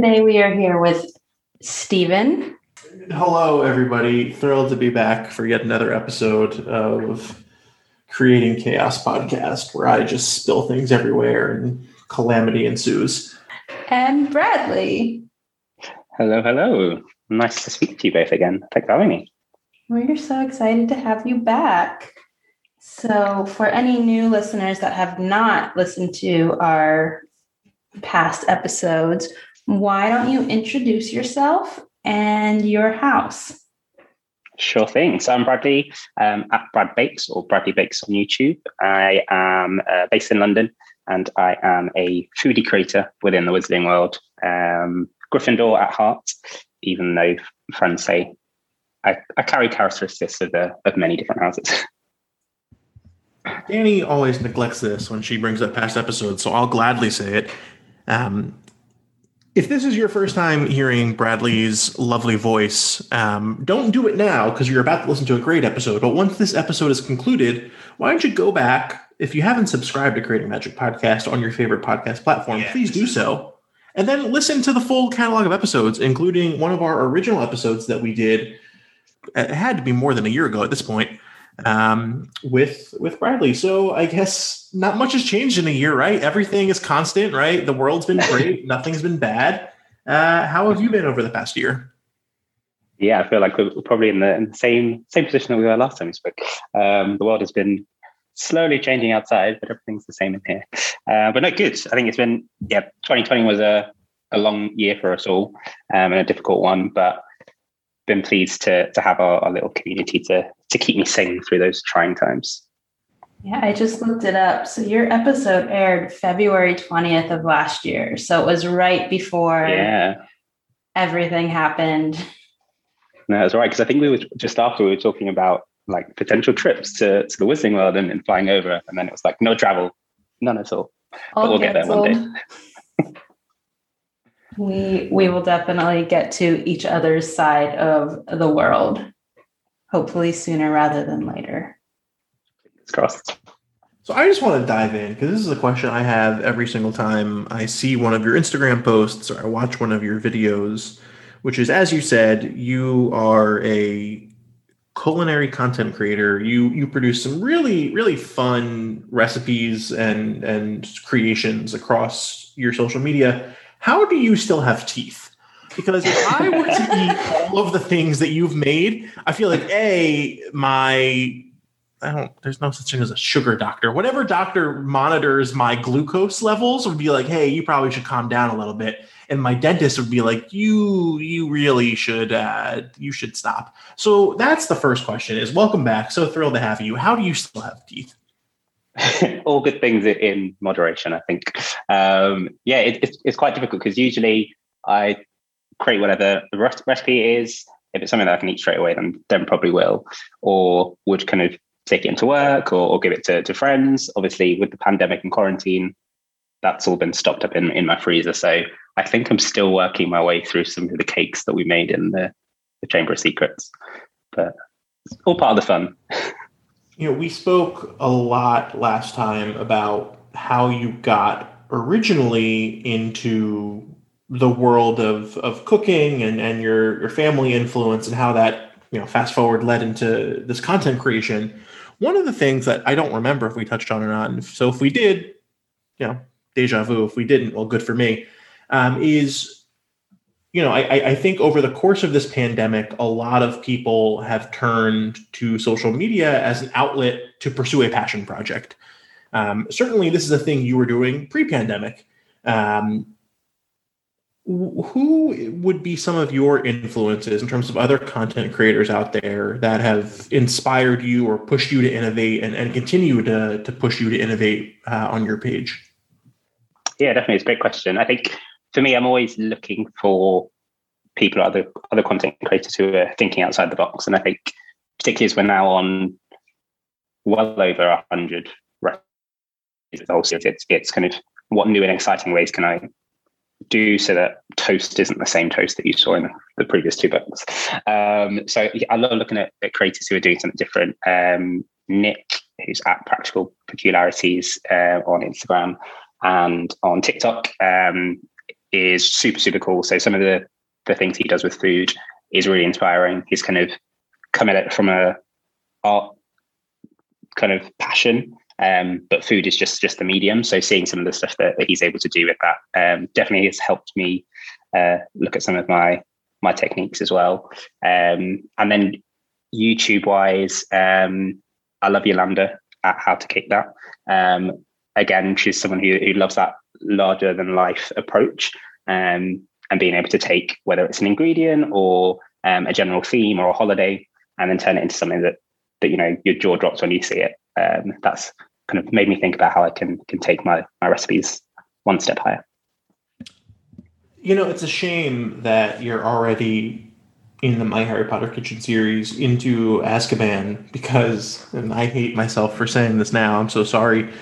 Today we are here with Stephen. Hello, everybody. Thrilled to be back for yet another episode of Creating Chaos podcast, where I just spill things everywhere and calamity ensues. And Bradley. Hello, hello. Nice to speak to you both again. Thanks for having me. We're so excited to have you back. So, for any new listeners that have not listened to our past episodes, why don't you introduce yourself and your house? Sure thing. So I'm Bradley um, at Brad Bakes or Bradley Bakes on YouTube. I am uh, based in London and I am a foodie creator within the Wizarding world. Um, Gryffindor at heart, even though friends say I, I carry characteristics of, uh, of many different houses. Danny always neglects this when she brings up past episodes, so I'll gladly say it. Um, if this is your first time hearing Bradley's lovely voice, um, don't do it now because you're about to listen to a great episode. But once this episode is concluded, why don't you go back? If you haven't subscribed to Creating Magic Podcast on your favorite podcast platform, please do so. And then listen to the full catalog of episodes, including one of our original episodes that we did. It had to be more than a year ago at this point um, with with Bradley. So I guess not much has changed in a year, right? Everything is constant, right? The world's been great, nothing's been bad. Uh, how have you been over the past year? Yeah, I feel like we're probably in the, in the same same position that we were last time we spoke. Um, the world has been slowly changing outside, but everything's the same in here. Uh, but no, good. I think it's been yeah. 2020 was a a long year for us all um, and a difficult one, but been pleased to to have our, our little community to to keep me sane through those trying times. Yeah, I just looked it up. So your episode aired February 20th of last year. So it was right before yeah. everything happened. No, that's right. Because I think we were just after we were talking about like potential trips to, to the Wizarding World and, and flying over. And then it was like, no travel, none at all. all but we'll get there one day. we we will definitely get to each other's side of the world hopefully sooner rather than later. It's crossed. So i just want to dive in because this is a question i have every single time i see one of your instagram posts or i watch one of your videos which is as you said you are a culinary content creator. You you produce some really really fun recipes and and creations across your social media. How do you still have teeth? Because if I were to eat all of the things that you've made, I feel like a my I don't there's no such thing as a sugar doctor. Whatever doctor monitors my glucose levels would be like, hey, you probably should calm down a little bit. And my dentist would be like, you you really should uh, you should stop. So that's the first question is welcome back. So thrilled to have you. How do you still have teeth? all good things in moderation, I think. Um, yeah, it, it's, it's quite difficult because usually I create whatever the recipe is. If it's something that I can eat straight away, then then probably will, or would kind of take it into work or, or give it to, to friends. Obviously, with the pandemic and quarantine, that's all been stocked up in, in my freezer. So I think I'm still working my way through some of the cakes that we made in the, the Chamber of Secrets. But it's all part of the fun. you know, we spoke a lot last time about how you got originally into the world of, of cooking and, and your, your family influence and how that, you know, fast forward led into this content creation. One of the things that I don't remember if we touched on or not, and so if we did, you know, deja vu. If we didn't, well, good for me. Um, is you know, I, I think over the course of this pandemic, a lot of people have turned to social media as an outlet to pursue a passion project. Um, certainly, this is a thing you were doing pre-pandemic. Um, who would be some of your influences in terms of other content creators out there that have inspired you or pushed you to innovate and, and continue to, to push you to innovate uh, on your page? Yeah, definitely. It's a great question. I think for me, I'm always looking for people, other other content creators who are thinking outside the box. And I think particularly as we're now on well over a hundred also it's it's kind of what new and exciting ways can I do so that toast isn't the same toast that you saw in the previous two books. Um, so I love looking at, at, creators who are doing something different. Um, Nick, who's at Practical Peculiarities uh, on Instagram and on TikTok, um, is super super cool. So some of the the things he does with food is really inspiring. He's kind of come at it from a art kind of passion um, but food is just just the medium. So seeing some of the stuff that, that he's able to do with that um, definitely has helped me uh, look at some of my my techniques as well. Um, and then YouTube wise, um, I love Yolanda at How to Cake It. Um, again, she's someone who, who loves that larger than life approach um, and being able to take whether it's an ingredient or a general theme or a holiday and then turn it into something that that you know your jaw drops when you see it. Um, that's kind of made me think about how I can can take my my recipes one step higher. You know, it's a shame that you're already in the My Harry Potter Kitchen series into Azkaban because, and I hate myself for saying this now. I'm so sorry.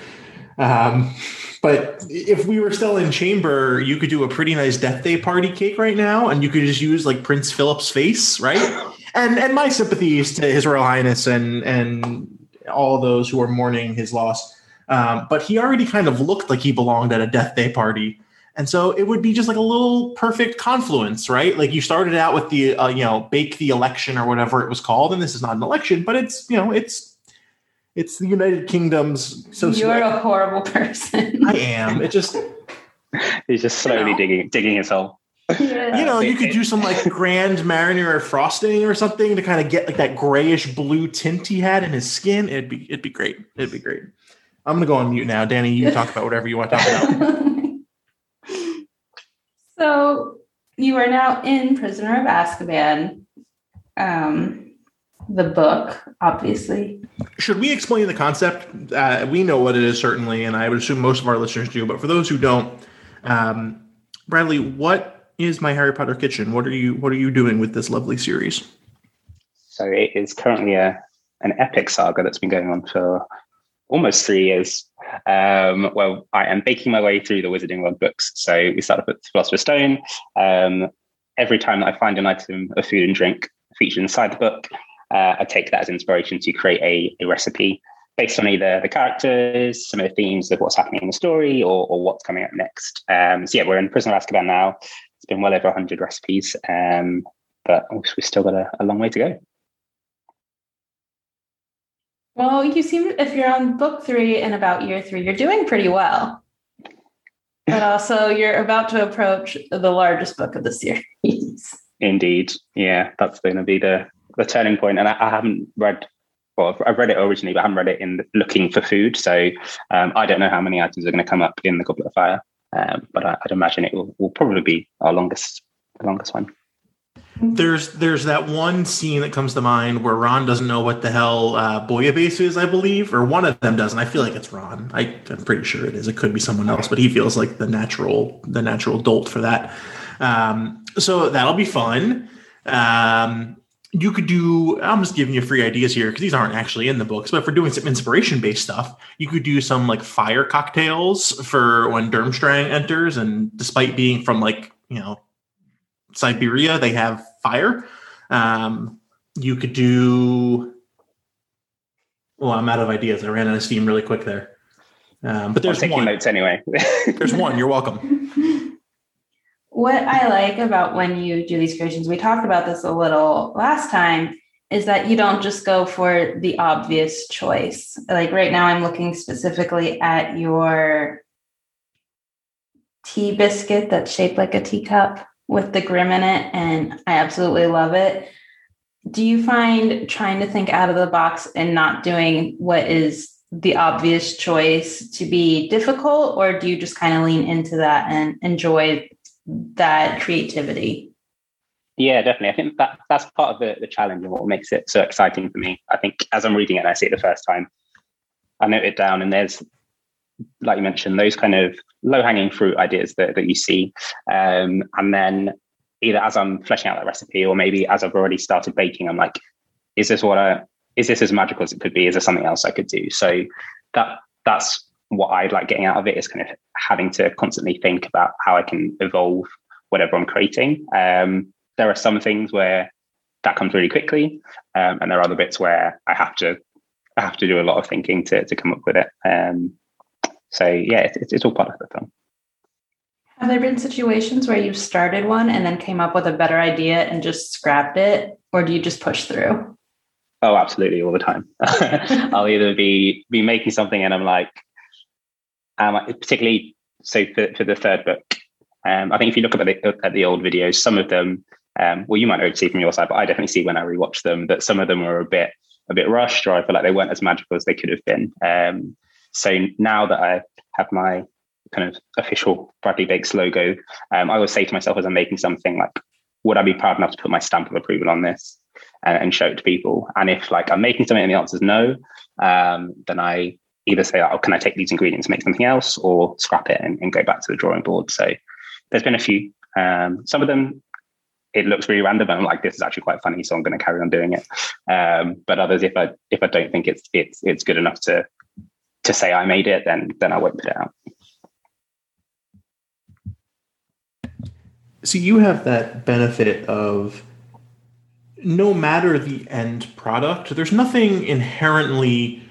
Um, but if we were still in chamber, you could do a pretty nice Death Day party cake right now, and you could just use like Prince Philip's face, right? and and my sympathies to His Royal Highness and and all those who are mourning his loss. Um, but he already kind of looked like he belonged at a death day party. And so it would be just like a little perfect confluence, right? Like you started out with the, uh, you know, bake the election or whatever it was called. And this is not an election, but it's, you know, it's, it's the United Kingdom's. So you're a horrible person. I am. It just, he's just slowly you know. digging, digging his hole. Yeah. You know, you could do some like Grand Marnier frosting or something to kind of get like that grayish blue tint he had in his skin. It'd be it'd be great. It'd be great. I'm gonna go on mute now. Danny, you talk about whatever you want to talk about. so you are now in Prisoner of Azkaban. Um the book, obviously. Should we explain the concept? Uh, we know what it is, certainly, and I would assume most of our listeners do. But for those who don't, um, Bradley, what is my Harry Potter kitchen? What are you What are you doing with this lovely series? So it is currently a an epic saga that's been going on for almost three years. Um, well, I am baking my way through the Wizarding World books. So we start off with the Philosopher's Stone. Um, every time that I find an item of food and drink featured inside the book, uh, I take that as inspiration to create a, a, recipe based on either the characters, some of the themes of what's happening in the story, or, or what's coming up next. Um, so yeah, we're in Prisoner of Azkaban now been well over 100 recipes, um, but we've still got a, a long way to go. Well, you seem, if you're on book three and about year three, you're doing pretty well. But also, you're about to approach the largest book of the series. Indeed. Yeah, that's going to be the, the turning point. And I, I haven't read, well, I've read it originally, but I haven't read it in looking for food. So um, I don't know how many items are going to come up in the Goblet of Fire. Um, but I, would imagine it will, will probably be our longest longest one. There's there's that one scene that comes to mind where Ron doesn't know what the hell uh, bouillabaisse is, I believe, or one of them doesn't. I feel like it's Ron. I, I'm pretty sure it is. It could be someone else, but he feels like the natural the natural dolt for that. Um, so that'll be fun. Um, you could do i'm just giving you free ideas here because these aren't actually in the books but for doing some inspiration based stuff you could do some like fire cocktails for when durmstrang enters and despite being from like you know siberia they have fire. Um, you could do well i'm out of ideas. I ran out of steam really quick there. Um, but there's one. notes anyway. There's one. You're welcome what I like about when you do these creations, we talked about this a little last time, is that you don't just go for the obvious choice. Like right now, I'm looking specifically at your tea biscuit that's shaped like a teacup with the Grimm in it, and I absolutely love it. Do you find trying to think out of the box and not doing what is the obvious choice to be difficult, or do you just kind of lean into that and enjoy that creativity. Yeah, definitely. I think that that's part of the, the challenge and what makes it so exciting for me. I think as I'm reading it and I see it the first time, I note it down and there's like you mentioned, those kind of low hanging fruit ideas that, that you see. Um, and then either as I'm fleshing out that recipe or maybe as I've already started baking, I'm like, is this what I is this as magical as it could be? Is there something else I could do? So that that's what I like getting out of it is kind of having to constantly think about how I can evolve whatever I'm creating. Um, there are some things where that comes really quickly, um, and there are other bits where I have to I have to do a lot of thinking to to come up with it. Um, so yeah, it's, it's all part of the film. Have there been situations where you've started one and then came up with a better idea and just scrapped it, or do you just push through? Oh, absolutely, all the time. I'll either be be making something and I'm like, um, particularly so for, for the third book. Um, I think if you look at the at the old videos, some of them, um, well, you might not see from your side, but I definitely see when I rewatch them that some of them were a bit a bit rushed, or I feel like they weren't as magical as they could have been. Um, so now that I have my kind of official Bradley Bakes logo, um, I always say to myself as I'm making something like, would I be proud enough to put my stamp of approval on this and, and show it to people? And if like I'm making something and the answer is no, um, then I either say, oh, can I take these ingredients and make something else or scrap it and, and go back to the drawing board. So there's been a few. Um, some of them, it looks really random and I'm like, this is actually quite funny. So I'm going to carry on doing it. Um, but others, if I, if I don't think it's, it's, it's good enough to, to say I made it, then, then I won't put it out. So you have that benefit of no matter the end product, there's nothing inherently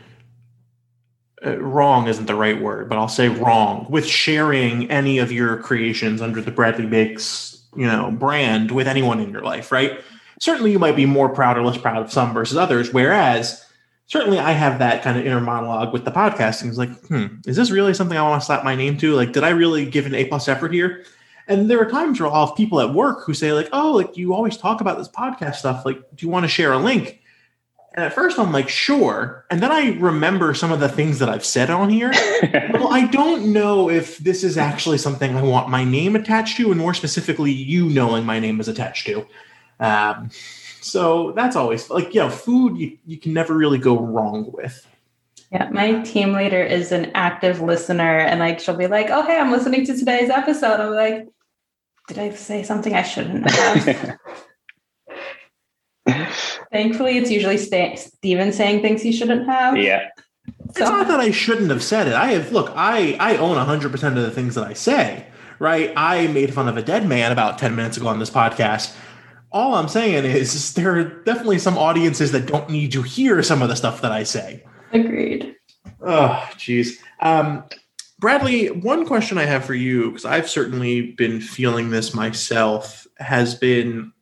uh, wrong isn't the right word, but I'll say wrong with sharing any of your creations under the Bradley Bakes, you know, brand with anyone in your life, right? Certainly you might be more proud or less proud of some versus others, whereas certainly I have that kind of inner monologue with the podcasting. It's like, hmm, is this really something I want to slap my name to? Like, did I really give an A plus effort here? And there are times where I'll have people at work who say, like, oh, like you always talk about this podcast stuff. Like, do you want to share a link? And at first I'm like, sure. And then I remember some of the things that I've said on here. well, I don't know if this is actually something I want my name attached to, and more specifically, you knowing my name is attached to. Um, so that's always like, yeah, you know, food you, you can never really go wrong with. Yeah, my team leader is an active listener, and like she'll be like, "Oh, hey, I'm listening to today's episode." I'm like, did I say something I shouldn't have? Thankfully, it's usually St- Steven saying things he shouldn't have. Yeah. So. It's not that I shouldn't have said it. I have look. I I own hundred percent of the things that I say. Right. I made fun of a dead man about ten minutes ago on this podcast. All I'm saying is there are definitely some audiences that don't need to hear some of the stuff that I say. Agreed. Oh, geez. Um, Bradley, one question I have for you, because I've certainly been feeling this myself, has been,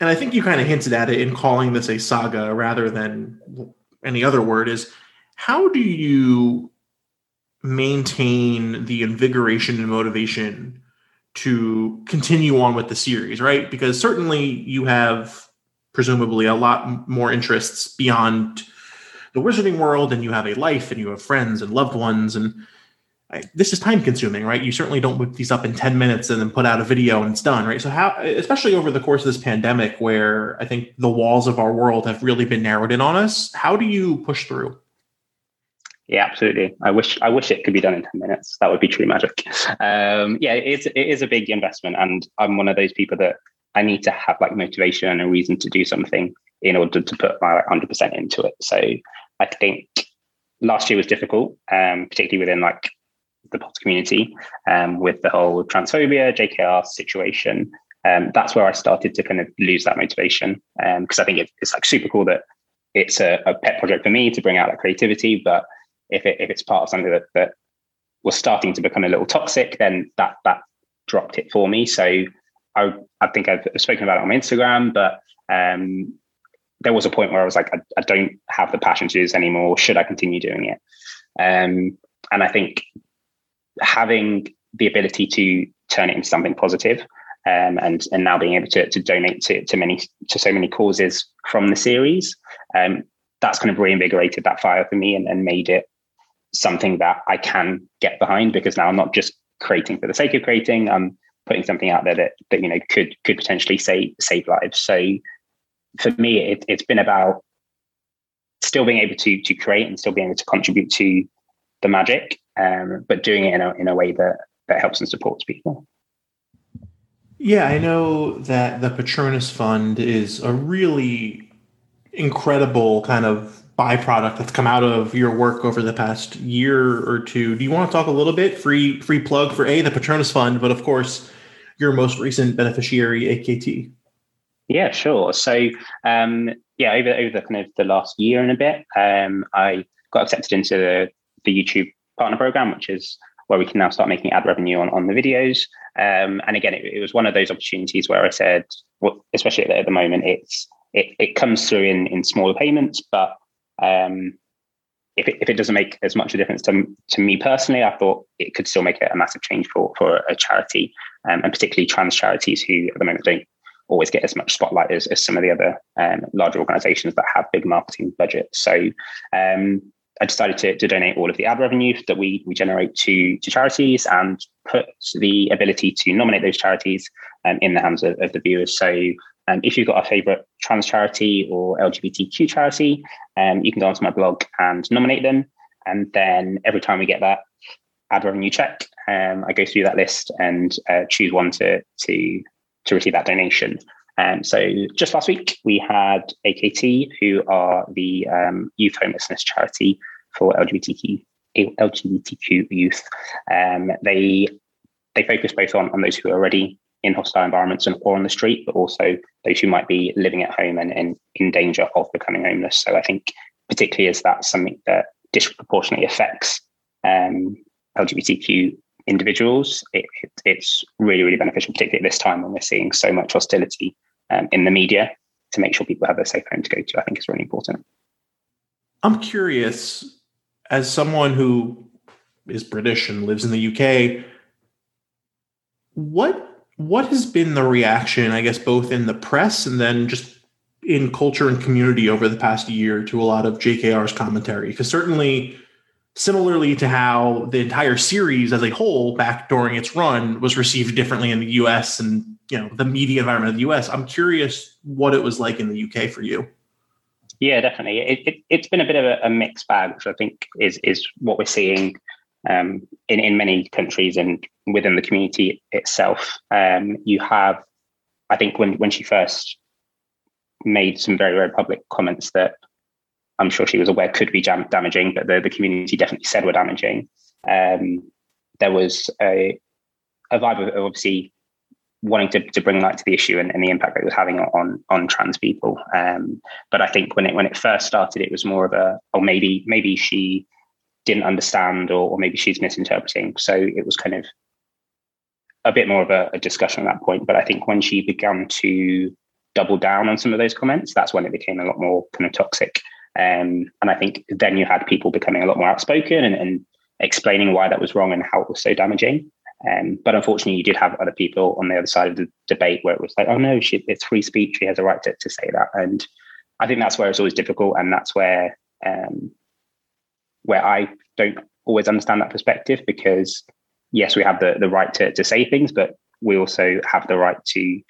and I think you kind of hinted at it in calling this a saga rather than any other word, is how do you maintain the invigoration and motivation to continue on with the series, right? Because certainly you have presumably a lot more interests beyond the wizarding world and you have a life and you have friends and loved ones and this is time consuming, right? You certainly don't whip these up in 10 minutes and then put out a video and it's done, right? So how, especially over the course of this pandemic where I think the walls of our world have really been narrowed in on us, how do you push through? Yeah, absolutely. I wish I wish it could be done in 10 minutes. That would be true magic. Um, yeah, it's it is a big investment and I'm one of those people that I need to have like motivation and a reason to do something in order to put my like, 100% into it. So I think last year was difficult, um, particularly within like the Potter community um, with the whole transphobia, JKR situation. Um, that's where I started to kind of lose that motivation because um, I think it, it's like super cool that it's a, a, pet project for me to bring out that creativity. But if it, if it's part of something that, that was starting to become a little toxic, then that that dropped it for me. So I I think I've spoken about it on Instagram, but um, there was a point where I was like, I, I, don't have the passion to do this anymore. Should I continue doing it? Um, and I think having the ability to turn it into something positive, um, and and now being able to, to donate to, to many to so many causes from the series, um, that's kind of reinvigorated that fire for me and, and made it something that I can get behind because now I'm not just creating for the sake of creating. I'm putting something out there that that you know could could potentially save save lives. So for me, it, it's been about still being able to to create and still being able to contribute to the magic, um, but doing it in a in a way that that helps and supports people. Yeah, I know that the Patronus Fund is a really incredible kind of byproduct that's come out of your work over the past year or two. Do you want to talk a little bit free free plug for a the Patronus Fund, but of course your most recent beneficiary, AKT? Yeah, sure. So um, yeah, over over the kind of the last year and a bit, um, I got accepted into the the YouTube partner program, which is where we can now start making ad revenue on, on the videos. Um, and again, it, it, was one of those opportunities where I said, well, especially at, the moment, it's it, it comes through in, in smaller payments, but um, if it, if it doesn't make as much a difference to, to me personally, I thought it could still make a, a massive change for, for a charity, um, and particularly trans charities who at the moment don't always get as much spotlight as, as some of the other um, larger organizations that have big marketing budgets. So um, I decided to, to donate all of the ad revenue that we, we generate to, to charities and put the ability to nominate those charities um, in the hands of, of the viewers. So um, if you've got a favorite trans charity or LGBTQ charity, um, you can go onto my blog and nominate them. And then every time we get that ad revenue check, um, I go through that list and uh, choose one to, to, to receive that donation. Um, so just last week, we had AKT, who are the um, youth homelessness charity for LGBTQ LGBTQ youth. Um, they they focus both on, on those who are already in hostile environments and or on the street, but also those who might be living at home and, and in danger of becoming homeless. So I think particularly as that's something that disproportionately affects um, LGBTQ individuals, it, it, it's really, really beneficial, particularly at this time when we're seeing so much hostility um, in the media to make sure people have a safe home to go to, I think is really important. I'm curious, as someone who is British and lives in the UK, what what has been the reaction, I guess, both in the press and then just in culture and community over the past year to a lot of JKR's commentary? Because certainly, similarly to how the entire series as a whole back during its run was received differently in the US and you know the media environment of the US, I'm curious what it was like in the UK for you. Yeah, definitely. It, it, has been a bit of a, a, mixed bag, which I think is is what we're seeing um, in, in many countries and within the community itself. Um, you have, I think, when, when she first made some very, very public comments that I'm sure she was aware could be jam- damaging, but the, the community definitely said were damaging. Um, there was a, a vibe of obviously wanting to, to bring light to the issue and, and the impact that it was having on on trans people. Um, but I think when it when it first started, it was more of a oh maybe maybe she didn't understand or, or maybe she's misinterpreting. So it was kind of a bit more of a, a, discussion at that point. But I think when she began to double down on some of those comments, that's when it became a lot more kind of toxic. Um, and I think then you had people becoming a lot more outspoken and, and explaining why that was wrong and how it was so damaging. Um, but unfortunately, you did have other people on the other side of the debate where it was like, oh no, she, it's free speech. She has a right to, to say that. And I think that's where it's always difficult. And that's where um, where I don't always understand that perspective because yes, we have the, the right to, to say things, but we also have the right to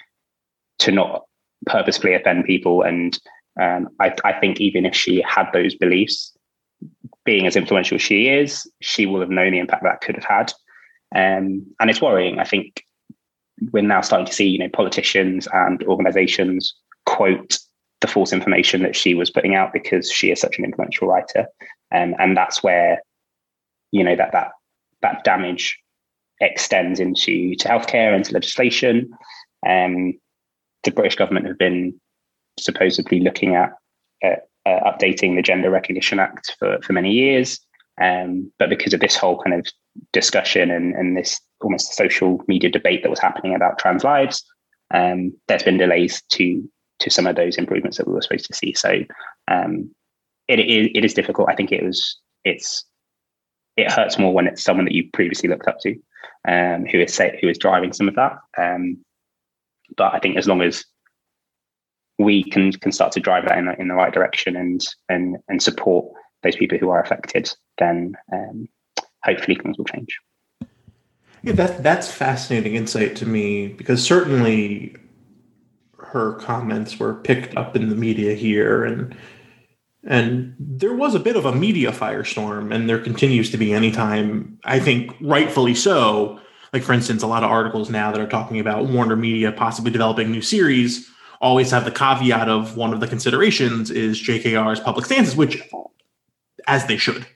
to not purposefully offend people. And um, I, I think even if she had those beliefs, being as influential as she is, she will have known the impact that could have had. Um, and it's worrying. I think we're now starting to see, you know, politicians and organizations quote the false information that she was putting out because she is such an influential writer. Um, and that's where, you know, that that that damage extends into to healthcare, into legislation. Um, the British government have been supposedly looking at uh, uh, updating the Gender Recognition Act for, for many years. Um, but because of this whole kind of discussion and, and this almost social media debate that was happening about trans lives, um, there's been delays to to some of those improvements that we were supposed to see. So um, it, it, it is difficult. I think it was it's it hurts more when it's someone that you previously looked up to, um, who is say, who is driving some of that. Um, but I think as long as we can can start to drive that in the, in the right direction and and and support those people who are affected, then um, hopefully things will change. Yeah, that that's fascinating insight to me because certainly her comments were picked up in the media here and and there was a bit of a media firestorm and there continues to be anytime i think rightfully so like for instance a lot of articles now that are talking about warner media possibly developing new series always have the caveat of one of the considerations is jkr's public stances which as they should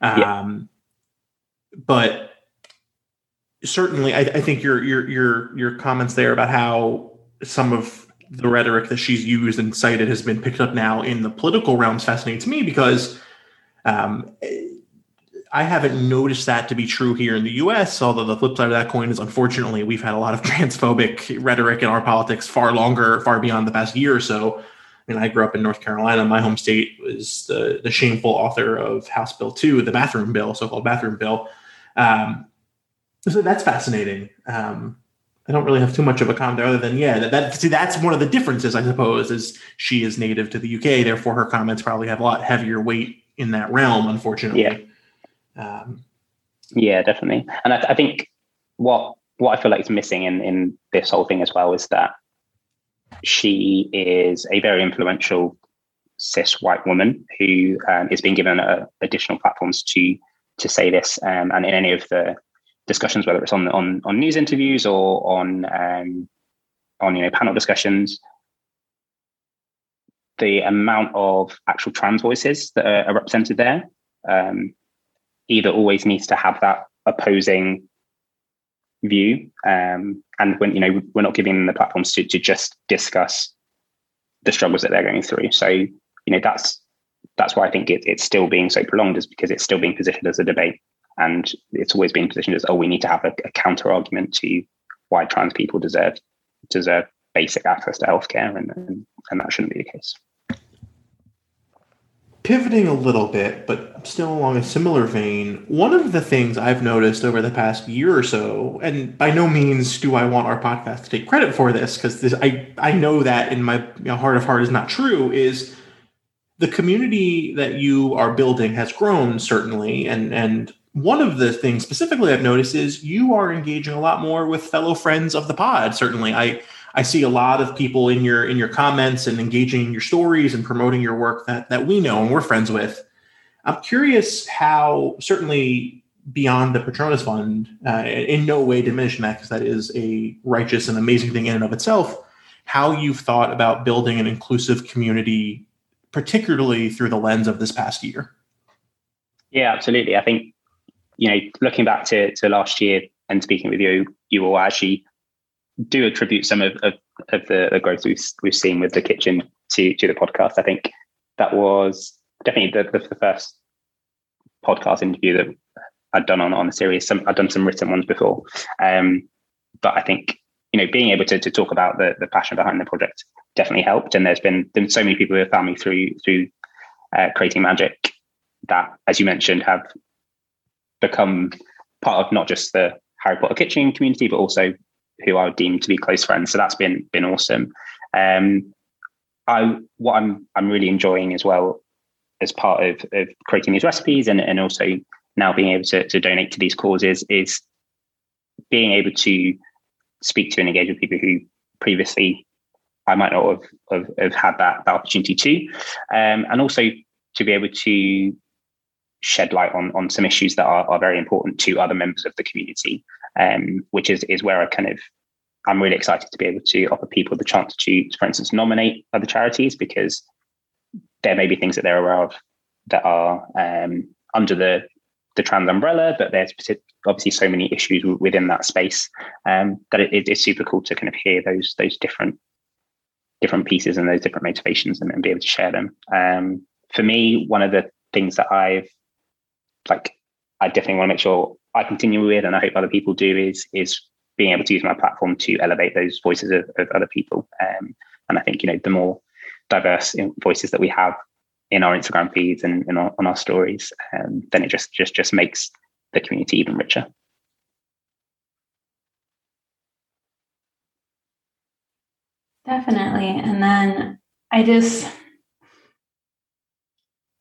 yeah. um, but certainly I, I think your your your your comments there about how some of the rhetoric that she's used and cited has been picked up now in the political realms fascinating to me because um, I haven't noticed that to be true here in the US, although the flip side of that coin is unfortunately we've had a lot of transphobic rhetoric in our politics far longer, far beyond the past year or so. I mean, I grew up in North Carolina. My home state was the, the shameful author of House Bill 2, the bathroom bill, so called bathroom bill. Um, so that's fascinating. Um, I don't really have too much of a comment there other than, yeah, that, that, see, that's one of the differences, I suppose, is she is native to the UK. Therefore, her comments probably have a lot heavier weight in that realm, unfortunately. Yeah. Um, yeah, definitely. And I, I, think what what I feel like is missing in in this whole thing as well is that she is a very influential cis white woman who um, is being given uh, additional platforms to to say this, um, and in any of the discussions, whether it's on on on news interviews or on um, on you know panel discussions, the amount of actual trans voices that are, are represented there um, either always needs to have that opposing view um, and when you know we're not giving them the platforms to, to just discuss the struggles that they're going through. So you know that's that's why i think it, it's still being so prolonged is because it's still being positioned as a debate. And it's always been positioned as oh we need to have a, a counter argument to why trans people deserve deserve basic access to healthcare and, and and that shouldn't be the case. Pivoting a little bit, but still along a similar vein, one of the things I've noticed over the past year or so, and by no means do I want our podcast to take credit for this, because I, I know that in my you know, heart of heart is not true, is the community that you are building has grown certainly, and and one of the things specifically I've noticed is you are engaging a lot more with fellow friends of the pod. Certainly, I I see a lot of people in your in your comments and engaging in your stories and promoting your work that that we know and we're friends with. I'm curious how certainly beyond the Patronus Fund, uh, in no way diminishing that because that is a righteous and amazing thing in and of itself. How you've thought about building an inclusive community, particularly through the lens of this past year. Yeah, absolutely. I think you know, looking back to to last year and speaking with you, you will actually do attribute some of, of, of the, the, growth we've, we've seen with the kitchen to, to the podcast. I think that was definitely the, the, first podcast interview that I'd done on, on the series. Some, I'd done some written ones before. Um, but I think, you know, being able to, to talk about the, the passion behind the project definitely helped. And there's been, been so many people who have found me through, through uh, creating magic that, as you mentioned, have become part of not just the Harry Potter kitchen community, but also who I would deem to be close friends. So that's been been awesome. Um, I what I'm I'm really enjoying as well as part of, of creating these recipes and, and also now being able to, to donate to these causes is being able to speak to and engage with people who previously I might not have, have, have had that, that opportunity to. Um, and also to be able to shed light on, on some issues that are, are very important to other members of the community um, which is is where I kind of I'm really excited to be able to offer people the chance to, for instance, nominate other charities because there may be things that they're aware of that are um, under the the trans umbrella, but there's obviously so many issues within that space um, that it is super cool to kind of hear those those different different pieces and those different motivations and, and be able to share them. Um, for me, one of the things that I've like, I definitely want to make sure I continue with, and I hope other people do, is is being able to use my platform to elevate those voices of, of other people. Um, and I think you know the more diverse voices that we have in our Instagram feeds and, and on, our stories, um, then it just just just makes the community even richer. Definitely, and then I just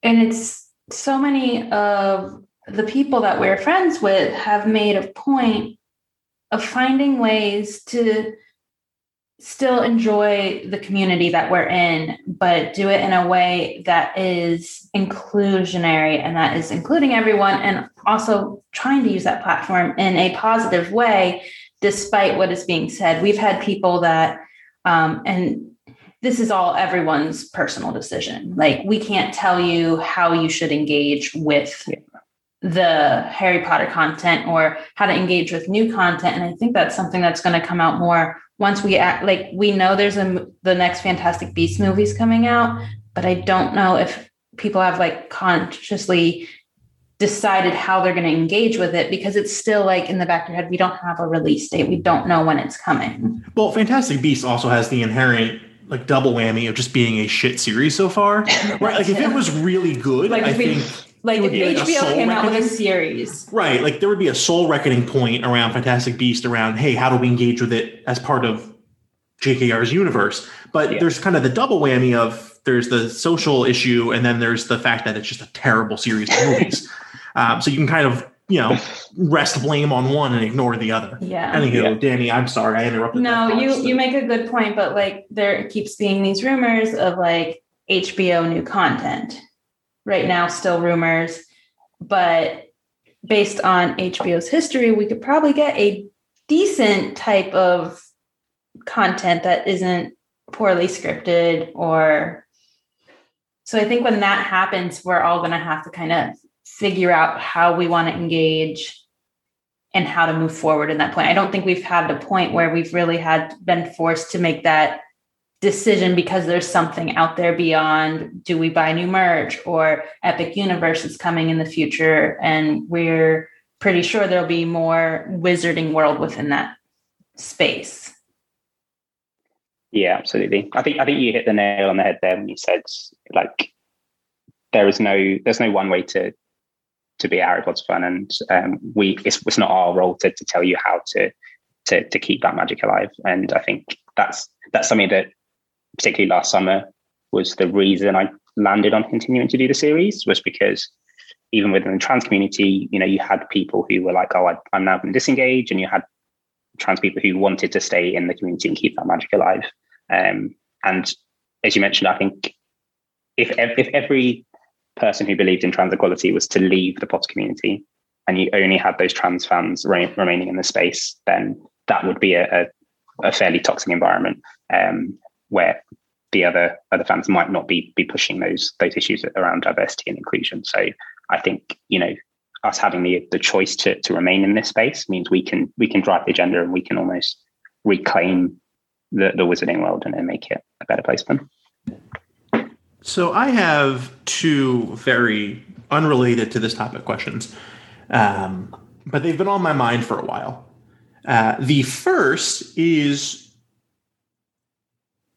and it's so many of the people that we're friends with have made a point of finding ways to still enjoy the community that we're in, but do it in a way that is inclusionary and that is including everyone and also trying to use that platform in a positive way, despite what is being said. We've had people that, um, and this is all everyone's personal decision. Like, we can't tell you how you should engage with the Harry Potter content or how to engage with new content. And I think that's something that's going to come out more once we act like we know there's a the next Fantastic Beasts movies coming out, but I don't know if people have like consciously decided how they're going to engage with it because it's still like in the back of your head we don't have a release date we don't know when it's coming. Well fantastic beasts also has the inherent like double whammy of just being a shit series so far. Right like if it was really good like i think like if like hbo soul came out with a series. Right like there would be a soul reckoning point around fantastic beast around hey how do we engage with it as part of jkr's universe? But Yeah. there's kind of the double whammy of there's the social issue and then there's the fact that it's just a terrible series of movies. Um, so you can kind of you know rest blame on one and ignore the other. Yeah. Anywho Yeah. danny i'm sorry i interrupted no that you you make a good point but like there keeps being these rumors of like hbo new content right now still rumors but based on hbo's history we could probably get a decent type of content that isn't poorly scripted or so i think when that happens we're all going to have to kind of figure out how we want to engage and how to move forward in that point. I don't think we've had the point where we've really had been forced to make that decision because there's something out there beyond do we buy new merch or Epic Universe is coming in the future and we're pretty sure there'll be more wizarding world within that space. Yeah, absolutely. I think I think you hit the nail on the head there when you said like there is no there's no one way to to be Harry Potter fan, and um, we it's, it's not our role to, to tell you how to to to keep that magic alive. And I think that's that's something that particularly last summer was the reason I landed on continuing to do the series was because even within the trans community, you know, you had people who were like, "Oh, I, I'm now going to disengage," and you had trans people who wanted to stay in the community and keep that magic alive. Um, and as you mentioned, I think if if every person who believed in trans equality was to leave the Potter community, and you only had those trans fans re- remaining in the space, then that would be a, a, a fairly toxic environment um, where the other other fans might not be be pushing those those issues around diversity and inclusion. So I think you know us having the the choice to to remain in this space means we can we can drive the agenda and we can almost reclaim the the wizarding world and, and make it a better place for them. So I have two very unrelated to this topic questions, um, but they've been on my mind for a while. Uh, the first is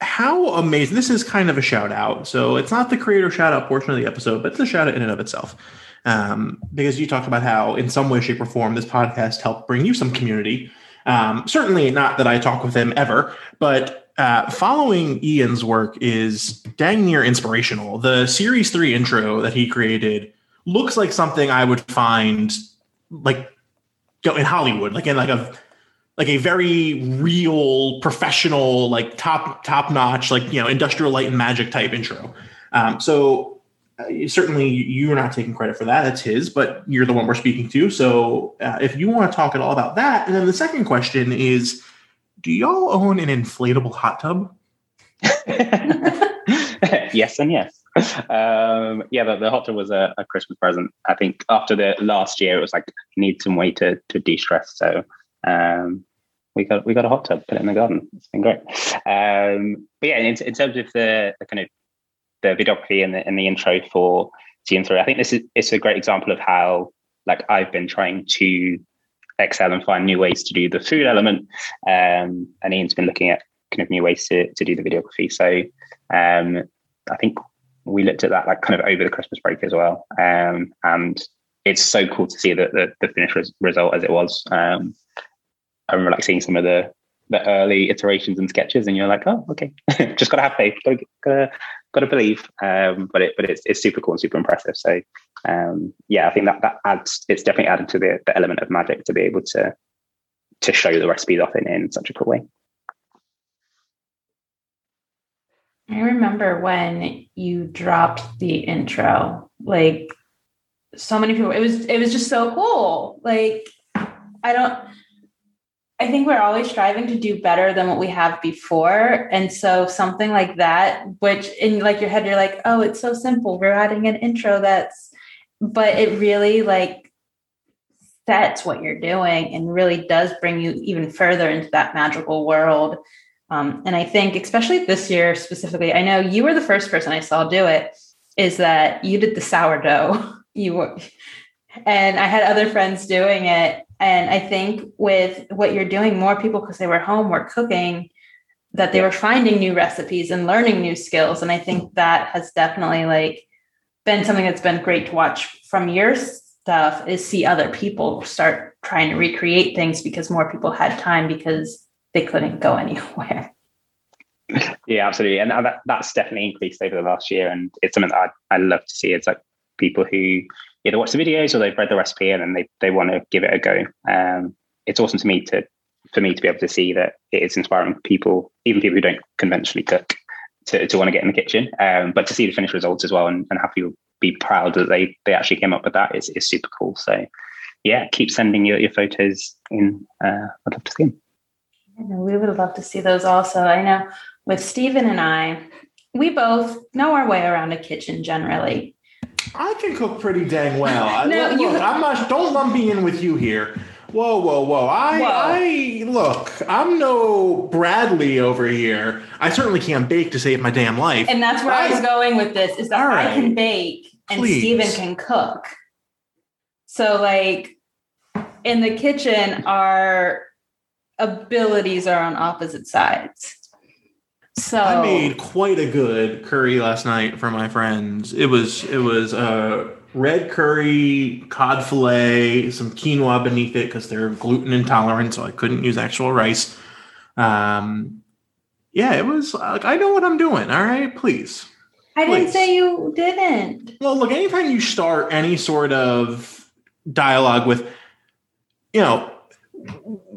how amazing this is kind of a shout out. So it's not the creator shout out portion of the episode, but it's a shout out in and of itself. Um, because you talked about how, in some way, shape, or form, this podcast helped bring you some community. Um, certainly not that I talk with him ever, but uh, following Ian's work is dang near inspirational. The series three intro that he created looks like something I would find like in Hollywood, like in like a like a very real professional, like top top notch, like you know, industrial light and magic type intro. Um, so uh, certainly you're not taking credit for that; that's his. But you're the one we're speaking to. So uh, if you want to talk at all about that, and then the second question is do y'all own an inflatable hot tub? yes and yes. Um, yeah, the, the hot tub was a, a, Christmas present. I think after the last year, it was like need some way to to de stress. So um, we got we got a hot tub, put it in the garden. It's been great. Um, but yeah, in, in, terms of the, the kind of the videography and the, and the intro for season three, I think this is it's a great example of how like I've been trying to excel and find new ways to do the food element. Um, and Ian's been looking at kind of new ways to, to do the videography. So um, I think we looked at that like kind of over the Christmas break as well. Um, and it's so cool to see that the, the finished res- result as it was. Um, I remember like seeing some of the, the early iterations and sketches and you're like, oh, okay, just gotta have faith, gotta, gotta, gotta believe. Um, but it, but it's, it's super cool and super impressive. So um, yeah, I think that that adds it's definitely added to the, the element of magic to be able to to show the recipes off in, in such a cool way. I remember when you dropped the intro, like so many people, it was it was just so cool. Like I don't I think we're always striving to do better than what we have before. And so something like that, which in like your head, you're like, oh, it's so simple. We're adding an intro that's but it really like sets what you're doing and really does bring you even further into that magical world. Um, and I think, especially this year specifically, I know you were the first person I saw do it. Is that you did the sourdough? You were, and I had other friends doing it. And I think with what you're doing, more people, because they were home, were cooking, that they were finding new recipes and learning new skills. And I think that has definitely like been something that's been great to watch from your stuff is see other people start trying to recreate things because more people had time because they couldn't go anywhere. Yeah, absolutely, and uh, that, that's definitely increased over the last year, and it's something that I, I love to see. It's like people who either watch the videos or they've read the recipe and then they, they want to give it a go. Um, it's awesome to me to for me to be able to see that it's inspiring people, even people who don't conventionally cook, to, to want to get in the kitchen. Um, but to see the finished results as well and, and have people be proud that they they actually came up with that is, is super cool. So yeah, keep sending your, your photos in. Uh, I'd love to see them. we would love to see those also. I know with Stephen and I, we both know our way around a kitchen generally. I can cook pretty dang well. no, look, you, I'm not. Don't lump me in with you here. Whoa, whoa, whoa! I, whoa. I look. I'm no Bradley over here. I certainly can't bake to save my damn life. And that's where I, I was going with this: is that right. I can bake and Please. Stephen can cook. So, like in the kitchen, our abilities are on opposite sides. So I made quite a good curry last night for my friends. It was it was uh, red curry, cod fillet, some quinoa beneath it because they're gluten intolerant, so I couldn't use actual rice. Um, yeah, it was like I know what I'm doing. All right, please. I please. didn't say you didn't. Well, look, anytime you start any sort of dialogue with, you know,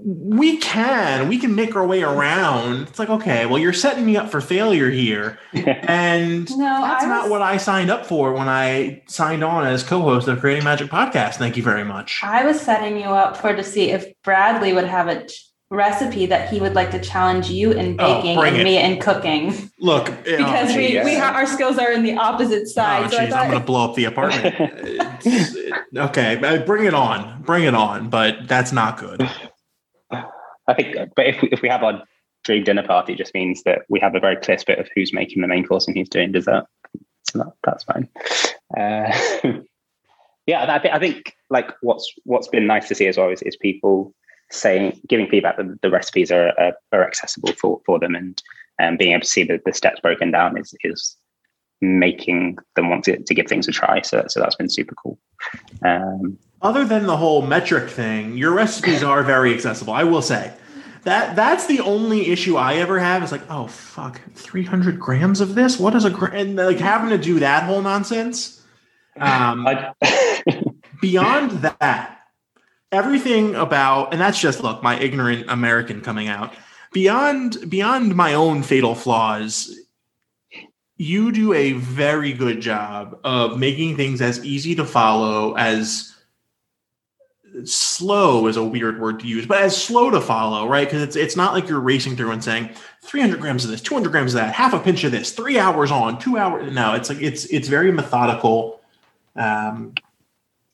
we can we can make our way around. It's like okay well you're setting me up for failure here. And no, that's was, not what i signed up for when i signed on as co-host of creating magic podcast. Thank you very much. I was setting you up for to see if bradley would have a recipe that he would like to challenge you in oh, baking oh, and it. me in cooking. Look because oh, we, we ha- our skills are in the opposite oh, side oh, so geez, i'm gonna blow up the apartment. Okay bring it on bring it on but that's not good I think, but if we, if we have our dream dinner party, it just means that we have a very clear split of who's making the main course and who's doing dessert. So that, that's fine. Uh, yeah, I think I think like what's what's been nice to see as well is, is people saying giving feedback that the recipes are are, are accessible for for them and um, being able to see the, the steps broken down is is making them want to, to give things a try. So so that's been super cool. Um, other than the whole metric thing, your recipes are very accessible. I will say that that's the only issue I ever have. Is like, oh fuck, three hundred grams of this. What is a gram? And like having to do that whole nonsense. Um, beyond that, everything about, and that's just look, my ignorant American coming out. Beyond beyond my own fatal flaws, you do a very good job of making things as easy to follow as slow is a weird word to use, but as slow to follow, right? Because it's it's not like you're racing through and saying 300 grams of this, 200 grams of that, half a pinch of this, three hours on, two hours. No, it's like it's it's very methodical. Um,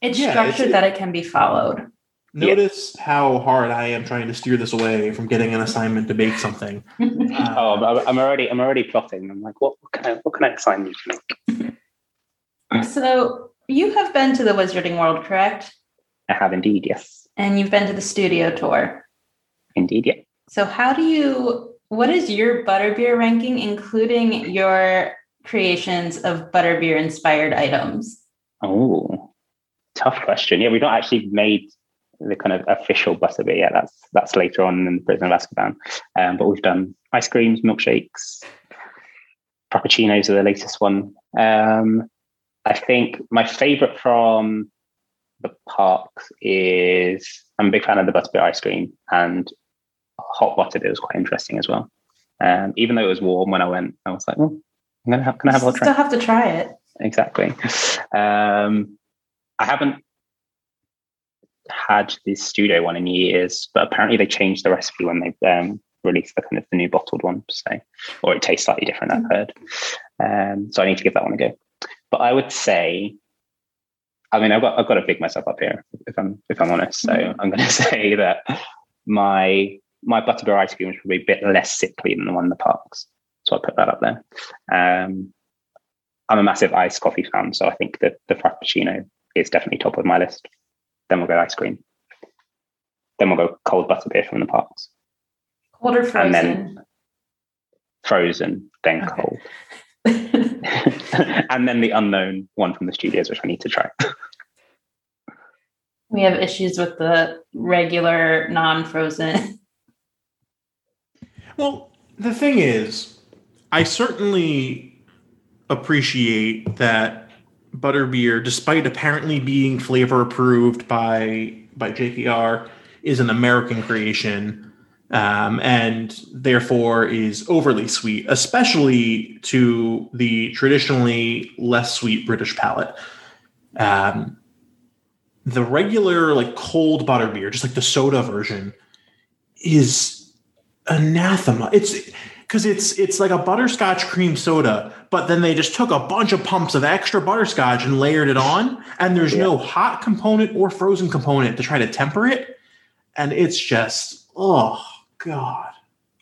it's yeah, structured it's, that it can be followed. Notice yeah. how hard I am trying to steer this away from getting an assignment to bake something. uh, oh, I'm already I'm already plotting. I'm like, what, what can I what can I assign you to make? so you have been to the Wizarding World, correct? I have indeed, yes. And you've been to the studio tour. Indeed, yeah. So how do you what is your butterbeer ranking, including your creations of butterbeer inspired items? Oh, tough question. Yeah, we've not actually made the kind of official butterbeer yet. That's that's later on in the Prisoner of Azkaban. Um, but we've done ice creams, milkshakes, frappuccinos are the latest one. Um, I think my favorite from the parks is I'm a big fan of the butterbeer ice cream and hot buttered. It was quite interesting as well. Um, even though it was warm when I went, I was like, "Oh, I'm gonna have, can I have a try?" Still have to try it. Exactly. Um, I haven't had the studio one in years, but apparently they changed the recipe when they um, released the kind of the new bottled one. So, or it tastes slightly different. I've heard. Um, so I need to give that one a go. But I would say I mean, I've got I've got to pick myself up here if I'm if I'm honest. So mm-hmm. I'm going to say that my my butterbeer ice cream is probably a bit less sickly than the one in the parks. So I put that up there. Um, I'm a massive iced coffee fan, so I think that the frappuccino is definitely top of my list. Then we'll go ice cream. Then we'll go cold butterbeer from the parks. Cold or frozen? And then frozen, then Okay. cold. and then the unknown one from the studios, which I need to try. we have issues with the regular non-frozen. Well, the thing is, I certainly appreciate that butterbeer, despite apparently being flavor approved by by JKR, is an American creation. Um, and therefore is overly sweet, especially to the traditionally less sweet British palate. Um, the regular, like cold butter beer, just like the soda version, is anathema. It's because it's it's like a butterscotch cream soda, but then they just took a bunch of pumps of extra butterscotch and layered it on, and there's no hot component or frozen component to try to temper it, and it's just oh god.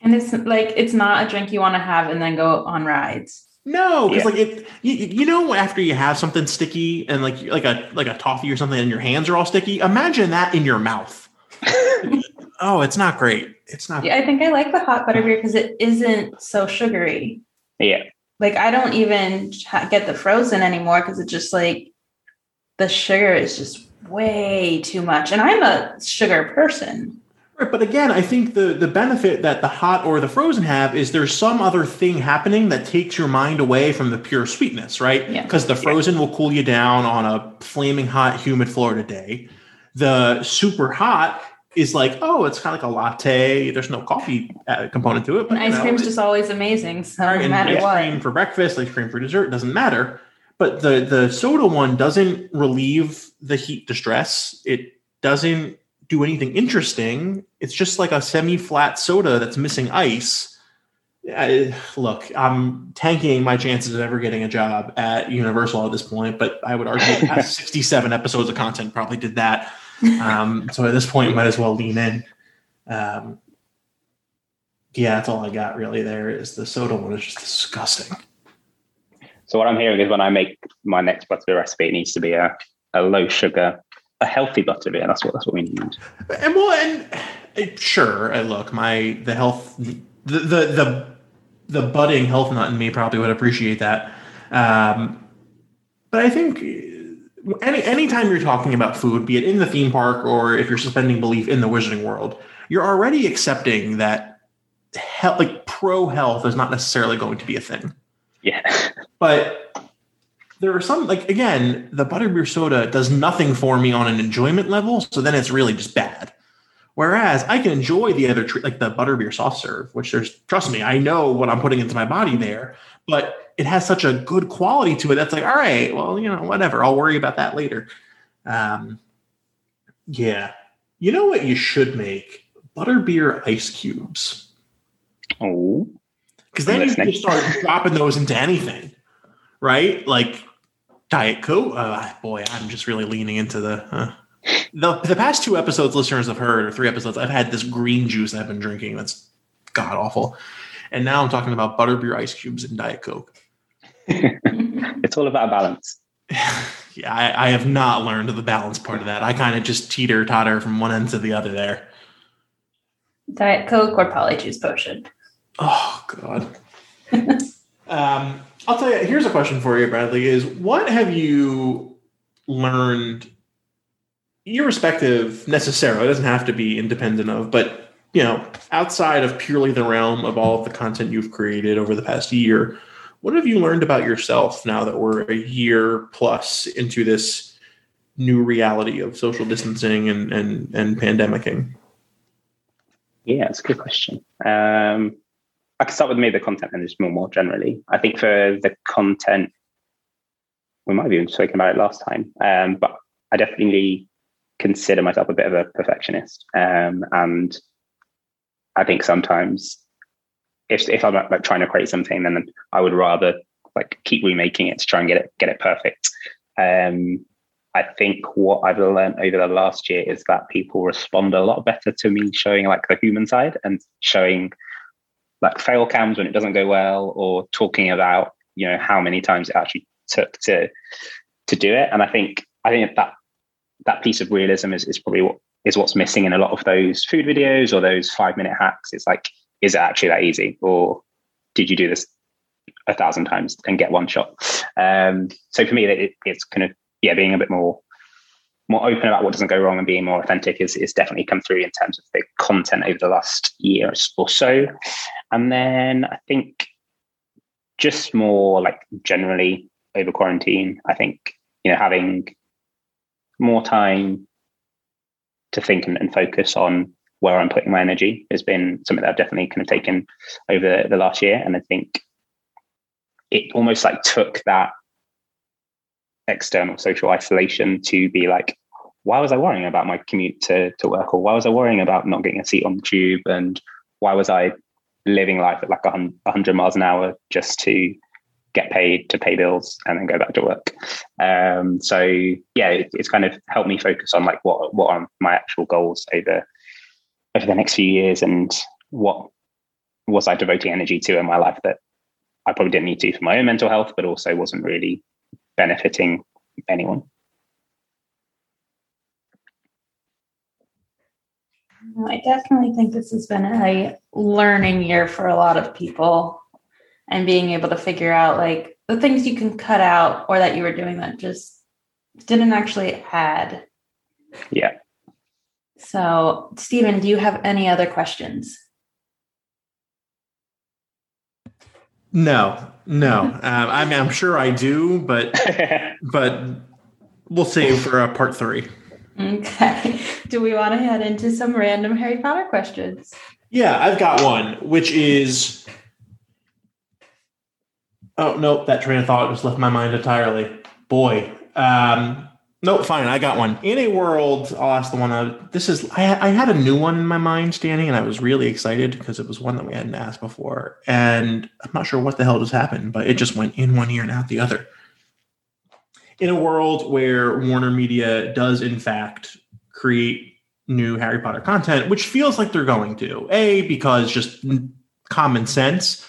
And it's like it's not a drink you want to have and then go on rides. No, because Yeah. like it, you, you know, after you have something sticky and like like a like a toffee or something, and your hands are all sticky. Imagine that in your mouth. oh, it's not great. It's not. Yeah, I think I like the hot butter beer because it isn't so sugary. Yeah. Like I don't even get the frozen anymore because it's just like the sugar is just way too much. And I'm a sugar person. But again, I think the the benefit that the hot or the frozen have is there's some other thing happening that takes your mind away from the pure sweetness, right? Yeah. Because the frozen will cool you down on a flaming hot, humid Florida day. The super hot is like, oh, it's kind of like a latte. There's no coffee uh, component to it. And But, you ice know, cream's it- just always amazing. So Right, no and matter ice what. cream for breakfast, ice cream for dessert, doesn't matter. But the the soda one doesn't relieve the heat distress. It doesn't do anything interesting. It's just like a semi-flat soda that's missing ice. I, look, I'm tanking my chances of ever getting a job at Universal at this point, but I would argue the past 67 episodes of content probably did that. Um, so at this point, might as well lean in. Um, yeah, that's all I got really. There is the soda one is just disgusting. So what I'm hearing is when I make my next butterbeer recipe, it needs to be a, a low sugar, a healthy butterbeer. That's what that's what we need. And well, and uh, sure, uh, look, my the health, the the the, the budding health nut in me probably would appreciate that. Um, but I think uh, any anytime you're talking about food, be it in the theme park or if you're suspending belief in the wizarding world, you're already accepting that health, like pro health, is not necessarily going to be a thing. Yeah. But there are some like again, the butterbeer soda does nothing for me on an enjoyment level, so then it's really just bad. Whereas I can enjoy the other treat, like the butterbeer soft serve, which there's trust me, I know what I'm putting into my body there, but it has such a good quality to it that's like, all right, well, you know, whatever, I'll worry about that later. Um, yeah, you know what you should make butterbeer ice cubes Oh. because then you can just start dropping those into anything, right? Like Diet Coke. Uh, boy, I'm just really leaning into the. Uh, the the past two episodes, listeners have heard, or three episodes, I've had this green juice I've been drinking that's god awful, and now I'm talking about butterbeer ice cubes and Diet Coke. It's all about balance. yeah, I, I have not learned the balance part of that. I kind of just teeter totter from one end to the other there. Diet Coke or Polyjuice Potion. Oh God. um, I'll tell you. Here's a question for you, Bradley: Is what have you learned, irrespective necessarily? It doesn't have to be independent of, but you know, outside of purely the realm of all of the content you've created over the past year. What have you learned about yourself now that we're a year plus into this new reality of social distancing and and and pandemicing? Yeah, it's a good question. Um, I can start with maybe the content more more generally. I think for the content, we might have even spoken about it last time, um, but I definitely consider myself a bit of a perfectionist, um, and I think sometimes if if I'm like trying to create something, then I would rather like keep remaking it to try and get it get it perfect. Um, I think what I've learned over the last year is that people respond a lot better to me showing like the human side and showing like fail cams when it doesn't go well or talking about you know how many times it actually took to to do it and i think I think that that piece of realism is, is probably what is what's missing in a lot of those food videos or those five minute hacks. It's like, is it actually that easy? Or did you do this a thousand times and get one shot? Um, so for me, it, it's kind of, yeah, being a bit more more open about what doesn't go wrong and being more authentic is, is definitely come through in terms of the content over the last year or so. And then I think just more like generally over quarantine, I think, you know, having more time to think and, and focus on where I'm putting my energy has been something that I've definitely kind of taken over the last year. And I think it almost like took that external social isolation to be like, why was I worrying about my commute to, to work? Or why was I worrying about not getting a seat on the tube? And why was I living life at like 100 miles an hour just to get paid to pay bills and then go back to work. Um, so yeah, it, it's kind of helped me focus on like what what are my actual goals over over the next few years and what was I devoting energy to in my life that I probably didn't need to for my own mental health, but also wasn't really benefiting anyone. I definitely think this has been a learning year for a lot of people and being able to figure out like the things you can cut out or that you were doing that just didn't actually add. Yeah. So, Stephen, do you have any other questions? No, no. um, I mean, I'm sure I do, but but we'll save for a part three. Okay. Do we want to head into some random Harry Potter questions? Yeah, I've got one, which is Oh nope, that train of thought just left my mind entirely. Boy, um, nope, fine, I got one. In a world, I'll ask the one. I, this is I, I had a new one in my mind standing, and I was really excited because it was one that we hadn't asked before, and I'm not sure what the hell just happened, but it just went in one ear and out the other. In a world where Warner Media does in fact create new Harry Potter content, which feels like they're going to, a because just common sense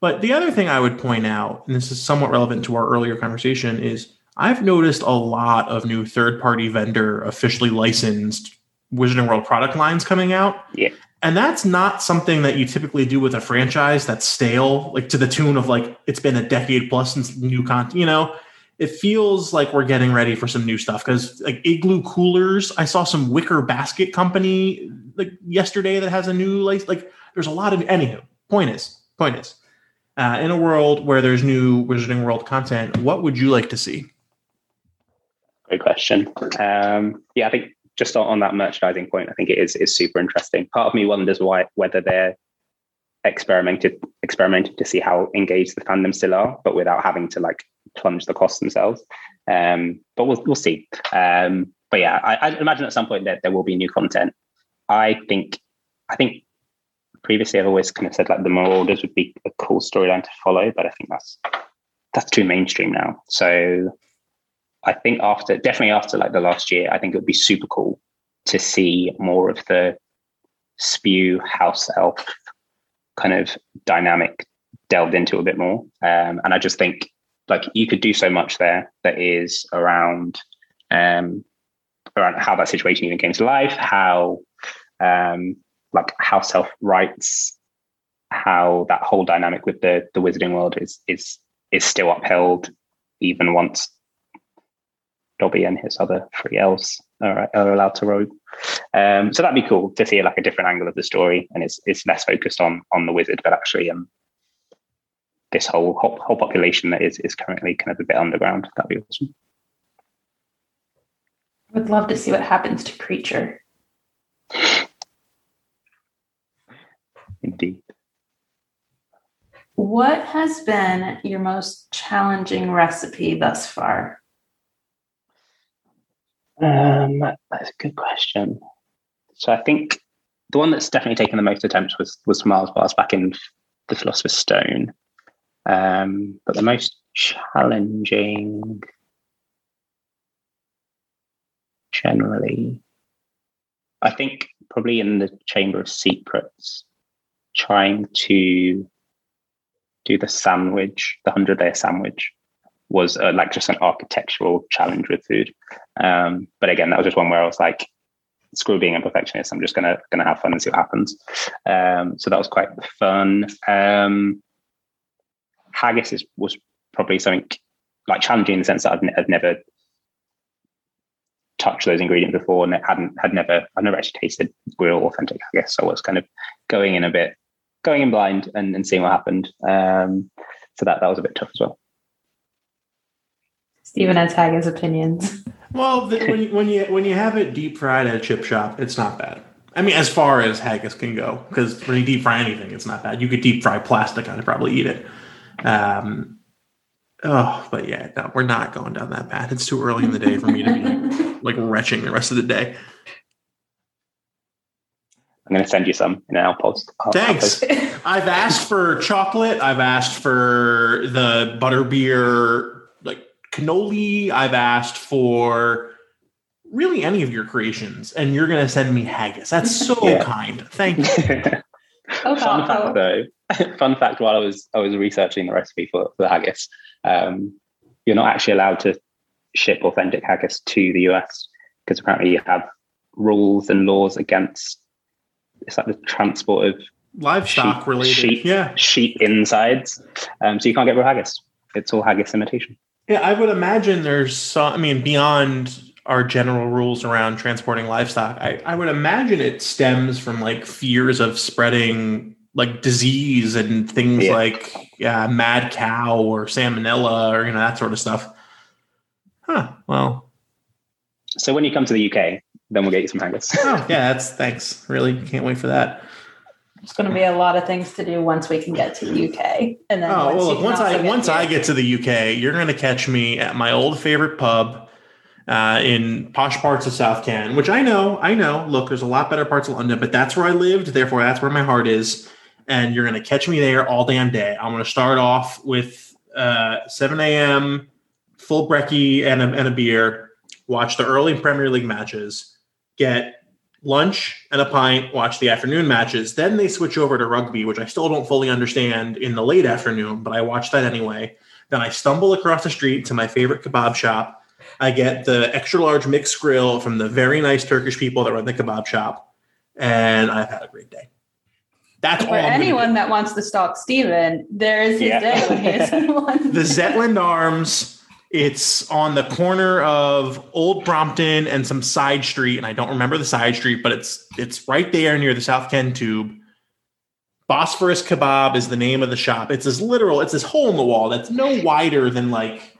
but the other thing I would point out, and this is somewhat relevant to our earlier conversation, is I've noticed a lot of new third party vendor officially licensed Wizarding World product lines coming out. Yeah. And that's not something that you typically do with a franchise that's stale, like to the tune of like it's been a decade plus since new content. You know, it feels like we're getting ready for some new stuff because like igloo coolers. I saw some wicker basket company like yesterday that has a new like like there's a lot of anywho. Point is, point is, uh, in a world where there's new Wizarding World content, what would you like to see? Great question. Um, yeah, I think just on, on, that merchandising point, I think it is is super interesting. Part of me wonders why whether they're experimented experimented to see how engaged the fandom still are, but without having to like plunge the costs themselves. Um, but we'll we'll see. Um, but yeah, I, I imagine at some point that there will be new content. I think I think previously I've always kind of said like the Marauders would be a cool storyline to follow, but I think that's that's too mainstream now. So I think after definitely after like the last year, I think it would be super cool to see more of the spew house elf kind of dynamic delved into a bit more. Um, and I just think like you could do so much there that is around um, around how that situation even came to life, how um, like house elf rights, how that whole dynamic with the the wizarding world is is is still upheld even once Dobby and his other three elves are, are allowed to rogue. Um, so that'd be cool to see like a different angle of the story, and it's it's less focused on on the wizard, but actually um this whole whole, whole population that is is currently kind of a bit underground. That'd be awesome. I would love to see what happens to Kreacher. Indeed. What has been your most challenging recipe thus far? Um, that's a good question. So I think the one that's definitely taken the most attempts was was Miles' bars back in the Philosopher's Stone. Um, but the most challenging, generally, I think probably in the Chamber of Secrets trying to do the sandwich, the hundred layer sandwich, was uh, like just an architectural challenge with food. Um, but again, that was just one where I was like, screw being a perfectionist. I'm just gonna gonna have fun and see what happens. Um, so that was quite fun. Um, haggis is, was probably something like challenging in the sense that I've, I've never touched those ingredients before and hadn't had never I've never actually tasted real authentic haggis. So I was kind of going in a bit, going in blind and, and seeing what happened. Um, so that that was a bit tough as well. Stephen has haggis opinions. Well, the, when, you, when you when you have it deep fried at a chip shop, it's not bad. I mean, as far as haggis can go, because when you deep fry anything, it's not bad. You could deep fry plastic, I'd probably eat it. Um, oh, but yeah, no, we're not going down that path. It's too early in the day for me to be like retching the rest of the day. I'm going to send you some in our post. I'll, post Thanks. I've asked for chocolate. I've asked for the butterbeer like cannoli. I've asked for really any of your creations, and you're going to send me haggis. That's so yeah. kind. Thank you. oh, Fun fact, though. Fun fact: while I was I was researching the recipe for, for the haggis, um, you're not actually allowed to ship authentic haggis to the US because apparently you have rules and laws against it's like the transport of livestock sheep, related, sheep, yeah, sheep insides. Um, so you can't get real haggis. It's all haggis imitation. Yeah, I would imagine there's some. I mean, beyond our general rules around transporting livestock, I, I would imagine it stems from like fears of spreading like disease and things yeah. like yeah, mad cow or salmonella or you know that sort of stuff. Huh. Well. So when you come to the UK, then we'll get you some haggis. oh yeah, that's thanks. Really can't wait for that. It's going to be a lot of things to do once we can get to the UK. And then oh well, look, once I once here. I get to the UK, you're going to catch me at my old favorite pub. Uh, in posh parts of South Ken, which I know, I know. Look, there's a lot better parts of London, but that's where I lived. Therefore, that's where my heart is. And you're going to catch me there all damn day. I'm going to start off with uh, 7 a.m. full brekkie and a, and a beer. Watch the early Premier League matches. Get lunch and a pint, watch the afternoon matches. Then they switch over to rugby, which I still don't fully understand in the late afternoon, but I watch that anyway. Then I stumble across the street to my favorite kebab shop. I get the extra large mixed grill from the very nice Turkish people that run the kebab shop, and I've had a great day. That's for anyone that wants to stalk Steven, there is his yeah. day when he's the Zetland Arms it's on the corner of Old Brompton and some side street, and I don't remember the side street, but it's it's right there near the South Ken Tube. Bosphorus Kebab is the name of the shop. It's as literal, it's this hole in the wall that's no wider than like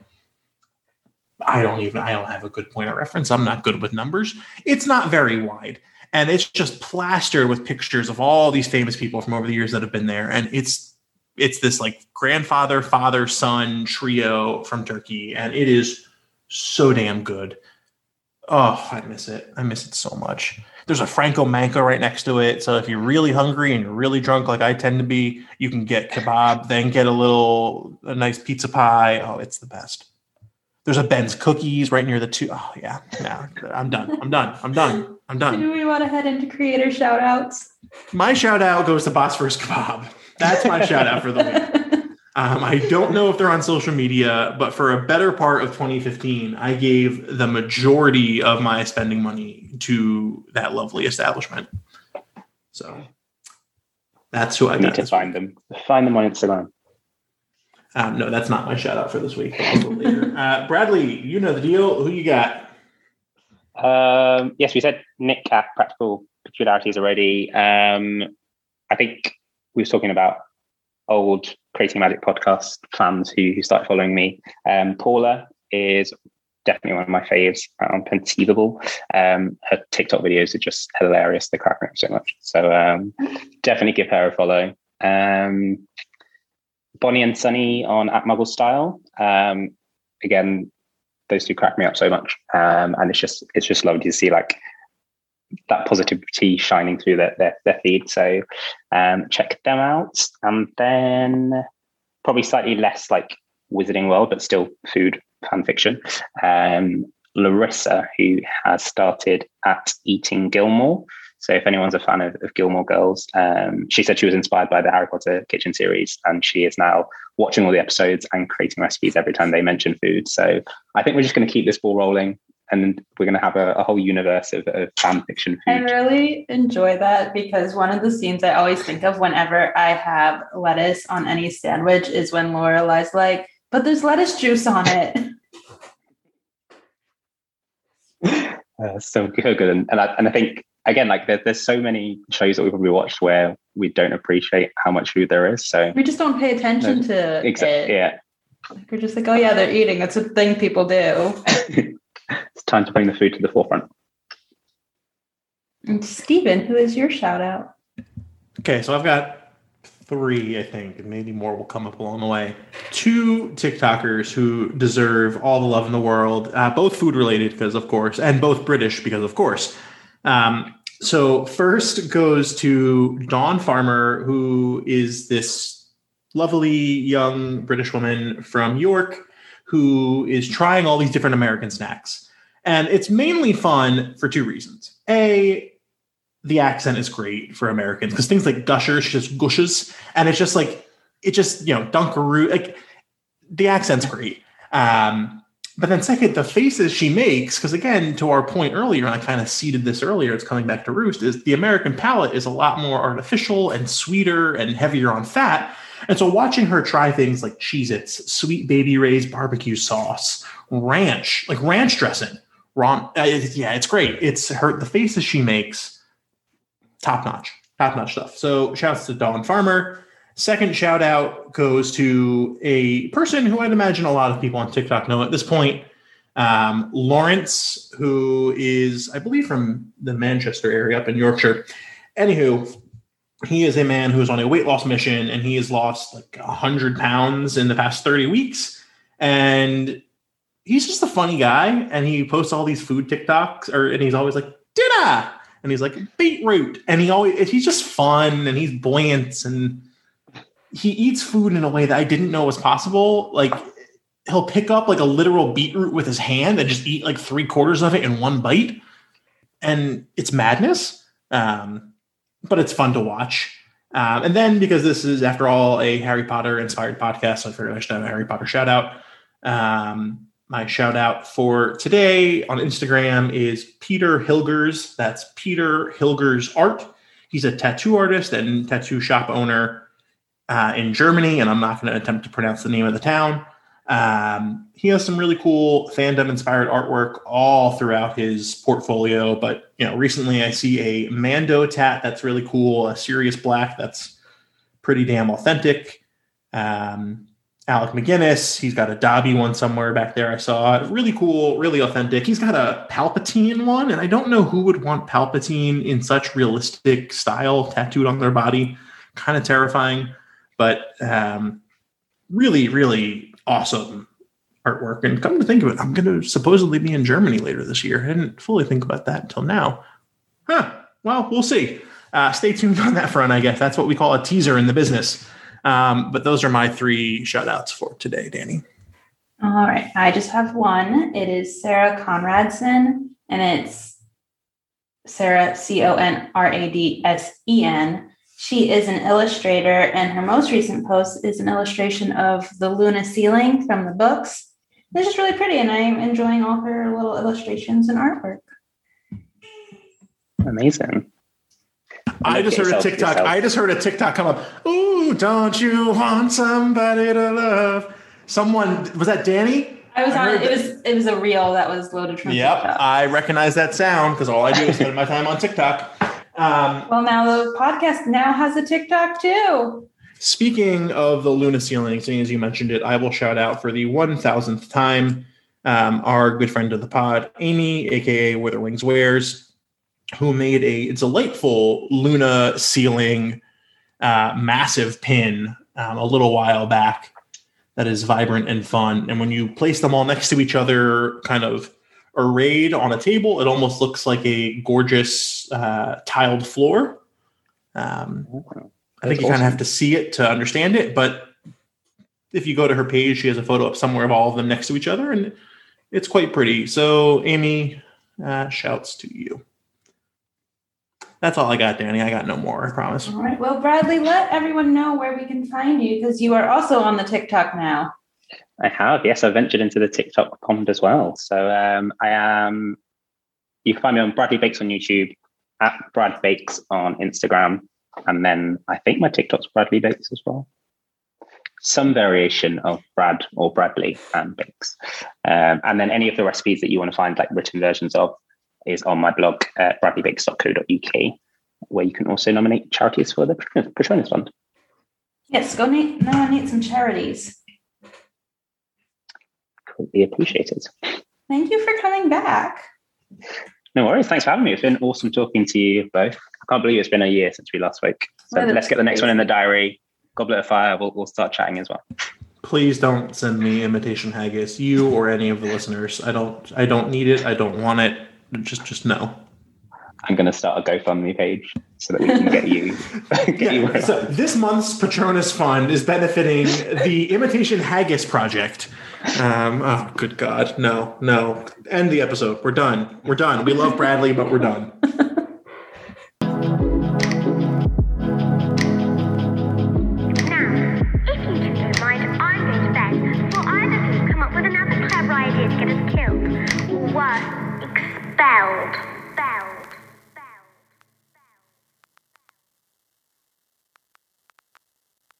I don't even I don't have a good point of reference. I'm not good with numbers. It's not very wide. And it's just plastered with pictures of all these famous people from over the years that have been there. And it's it's this like grandfather, father, son trio from Turkey, and it is so damn good. Oh, I miss it. I miss it so much. There's a Franco Manca right next to it. So if you're really hungry and you're really drunk, like I tend to be, you can get kebab, then get a little, a nice pizza pie. Oh, it's the best. There's a Ben's Cookies right near the two. Oh, yeah. Yeah. I'm done. I'm done. I'm done. I'm done. Do we want to head into creator shout outs? My shout out goes to Bosphorus Kebab. That's my shout out for the week. Um, I don't know if they're on social media, but for a better part of 2015, I gave the majority of my spending money to that lovely establishment. So that's who I need to find week. them. Find them on Instagram. Um, no, that's not my shout out for this week. uh, Bradley, you know the deal. Who you got? Um, yes, we said Nick at Practical Peculiarities already. Um, I think we were talking about old Creating Magic podcast fans who, who started following me. Um, Paula is definitely one of my faves unconceivable. Um, her TikTok videos are just hilarious. They crack me up so much. So um, definitely give her a follow. Um, Bonnie and Sunny on at Muggle Style. Um, again, those two crack me up so much, um, and it's just it's just lovely to see like that positivity shining through their, their, their feed. So um, check them out. And then probably slightly less like Wizarding World, but still food fan fiction. Um, Larissa, who has started at Eating Gilmore. So if anyone's a fan of, of Gilmore Girls, um, she said she was inspired by the Harry Potter kitchen series, and she is now watching all the episodes and creating recipes every time they mention food. So I think we're just going to keep this ball rolling, and we're going to have a, a whole universe of, of fan fiction I really enjoy that because one of the scenes I always think of whenever I have lettuce on any sandwich is when Lorelai's like, but there's lettuce juice on it. Uh, so good, and and I, and I think again, like there, there's so many shows that we've probably watched where we don't appreciate how much food there is. So We just don't pay attention to exactly, it. yeah, Like, We're just like, oh yeah, they're eating. That's a thing people do. it's time to bring the food to the forefront. And Stephen, who is your shout out? Okay, so I've got three, I think, and maybe more will come up along the way. Two TikTokers who deserve all the love in the world, uh, both food related, because of course, and both British, because of course. Um, so first goes to Dawn Farmer, who is this lovely young British woman from York who is trying all these different American snacks. And it's mainly fun for two reasons. A, the accent is great for Americans because things like gushers, just gushes, and it's just like it just you know Dunkaroo. Like the accent's great. Um, but then second, the faces she makes, because again, to our point earlier, and I kind of seeded this earlier, it's coming back to roost, is the American palate is a lot more artificial and sweeter and heavier on fat. And so watching her try things like Cheez-Its, sweet baby Ray's barbecue sauce, ranch, like ranch dressing, Ron, uh, yeah, it's great. It's her the faces she makes top notch, top notch stuff. So shouts to Dawn Farmer. Second shout out goes to a person who I'd imagine a lot of people on TikTok know at this point. Um, Lawrence, who is, I believe, from the Manchester area up in Yorkshire. Anywho, he is a man who is on a weight loss mission and he has lost like 100 pounds in the past 30 weeks. And he's just a funny guy. And he posts all these food TikToks, or and he's always like, dinner and he's like beetroot and he always he's just fun and he's buoyant and he eats food in a way that i didn't know was possible like he'll pick up like a literal beetroot with his hand and just eat like three quarters of it in one bite and it's madness um, but it's fun to watch um, and then because this is after all a harry potter inspired podcast so i figured i should have a harry potter shout out um, my shout out for today on Instagram is Peter Hilgers. That's Peter Hilgers Art. He's a tattoo artist and tattoo shop owner uh, in Germany, and I'm not going to attempt to pronounce the name of the town. Um, he has some really cool fandom inspired artwork all throughout his portfolio. But you know, recently I see a Mando tat that's really cool, a Sirius Black that's pretty damn authentic. Um, Alec Guinness. He's got a Dobby one somewhere back there. I saw it. Really cool, really authentic. He's got a Palpatine one, and I don't know who would want Palpatine in such realistic style tattooed on their body. Kind of terrifying, but um, really, really awesome artwork. And come to think of it, I'm going to supposedly be in Germany later this year. I didn't fully think about that until now. Huh. Well, we'll see. Uh, stay tuned on that front, I guess. That's what we call a teaser in the business. Um, but those are my three shout outs for today, Danny. All right. I just have one. It is Sarah Conradsen, and it's Sarah, C O N R A D S E N. She is an illustrator, and her most recent post is an illustration of the Luna ceiling from the books. It's just really pretty, and I'm enjoying all her little illustrations and artwork. Amazing. I just heard a Yourself- TikTok. yourself. I just heard a TikTok come up. Ooh, don't you want somebody to love? Someone was that Danny? I was I on. It that- was it was a reel that was loaded from Yep, TikTok. I recognize that sound because all I do is spend my time on TikTok. Um, well, now the podcast now has a TikTok too. Speaking of the Luna ceiling, seeing as you mentioned it, I will shout out for the 1000th time um, our good friend of the pod, Amy, aka Witherwings Wears, who made a delightful Luna ceiling uh, massive pin um, a little while back that is vibrant and fun. And when you place them all next to each other, kind of arrayed on a table, it almost looks like a gorgeous uh, tiled floor. Um, I think That's you kind of have to see it to understand it, but if you go to her page, she has a photo up somewhere of all of them next to each other, and it's quite pretty. So, Amy, uh, shouts to you. That's all I got, Danny. I got no more. I promise. All right. Well, Bradley, let everyone know where we can find you because you are also on the TikTok now. I have. Yes, I ventured into the TikTok pond as well. So um, I am. You can find me on Bradley Bakes on YouTube, at Brad Bakes on Instagram, and then I think my TikTok's Bradley Bakes as well. Some variation of Brad or Bradley and Bakes, um, and then any of the recipes that you want to find like written versions of is on my blog at bradleybakes.co.uk, where you can also nominate charities for the Patronus Fund. Yes, go need, now I need some charities. Greatly appreciated. Thank you for coming back. No worries. Thanks for having me. It's been awesome talking to you both. I can't believe it's been a year since we last spoke. So Well, let's get the next one in the diary. Goblet of Fire. We'll, we'll start chatting as well. Please don't send me imitation haggis, you or any of the listeners. I don't. I don't need it. I don't want it. Just, just no. I'm going to start a GoFundMe page so that we can get you. get you Yeah, so this month's Patronus Fund is benefiting the Imitation Haggis Project. Um, oh, good God. No, no. End the episode. We're done. We're done. We love Bradley, but we're done.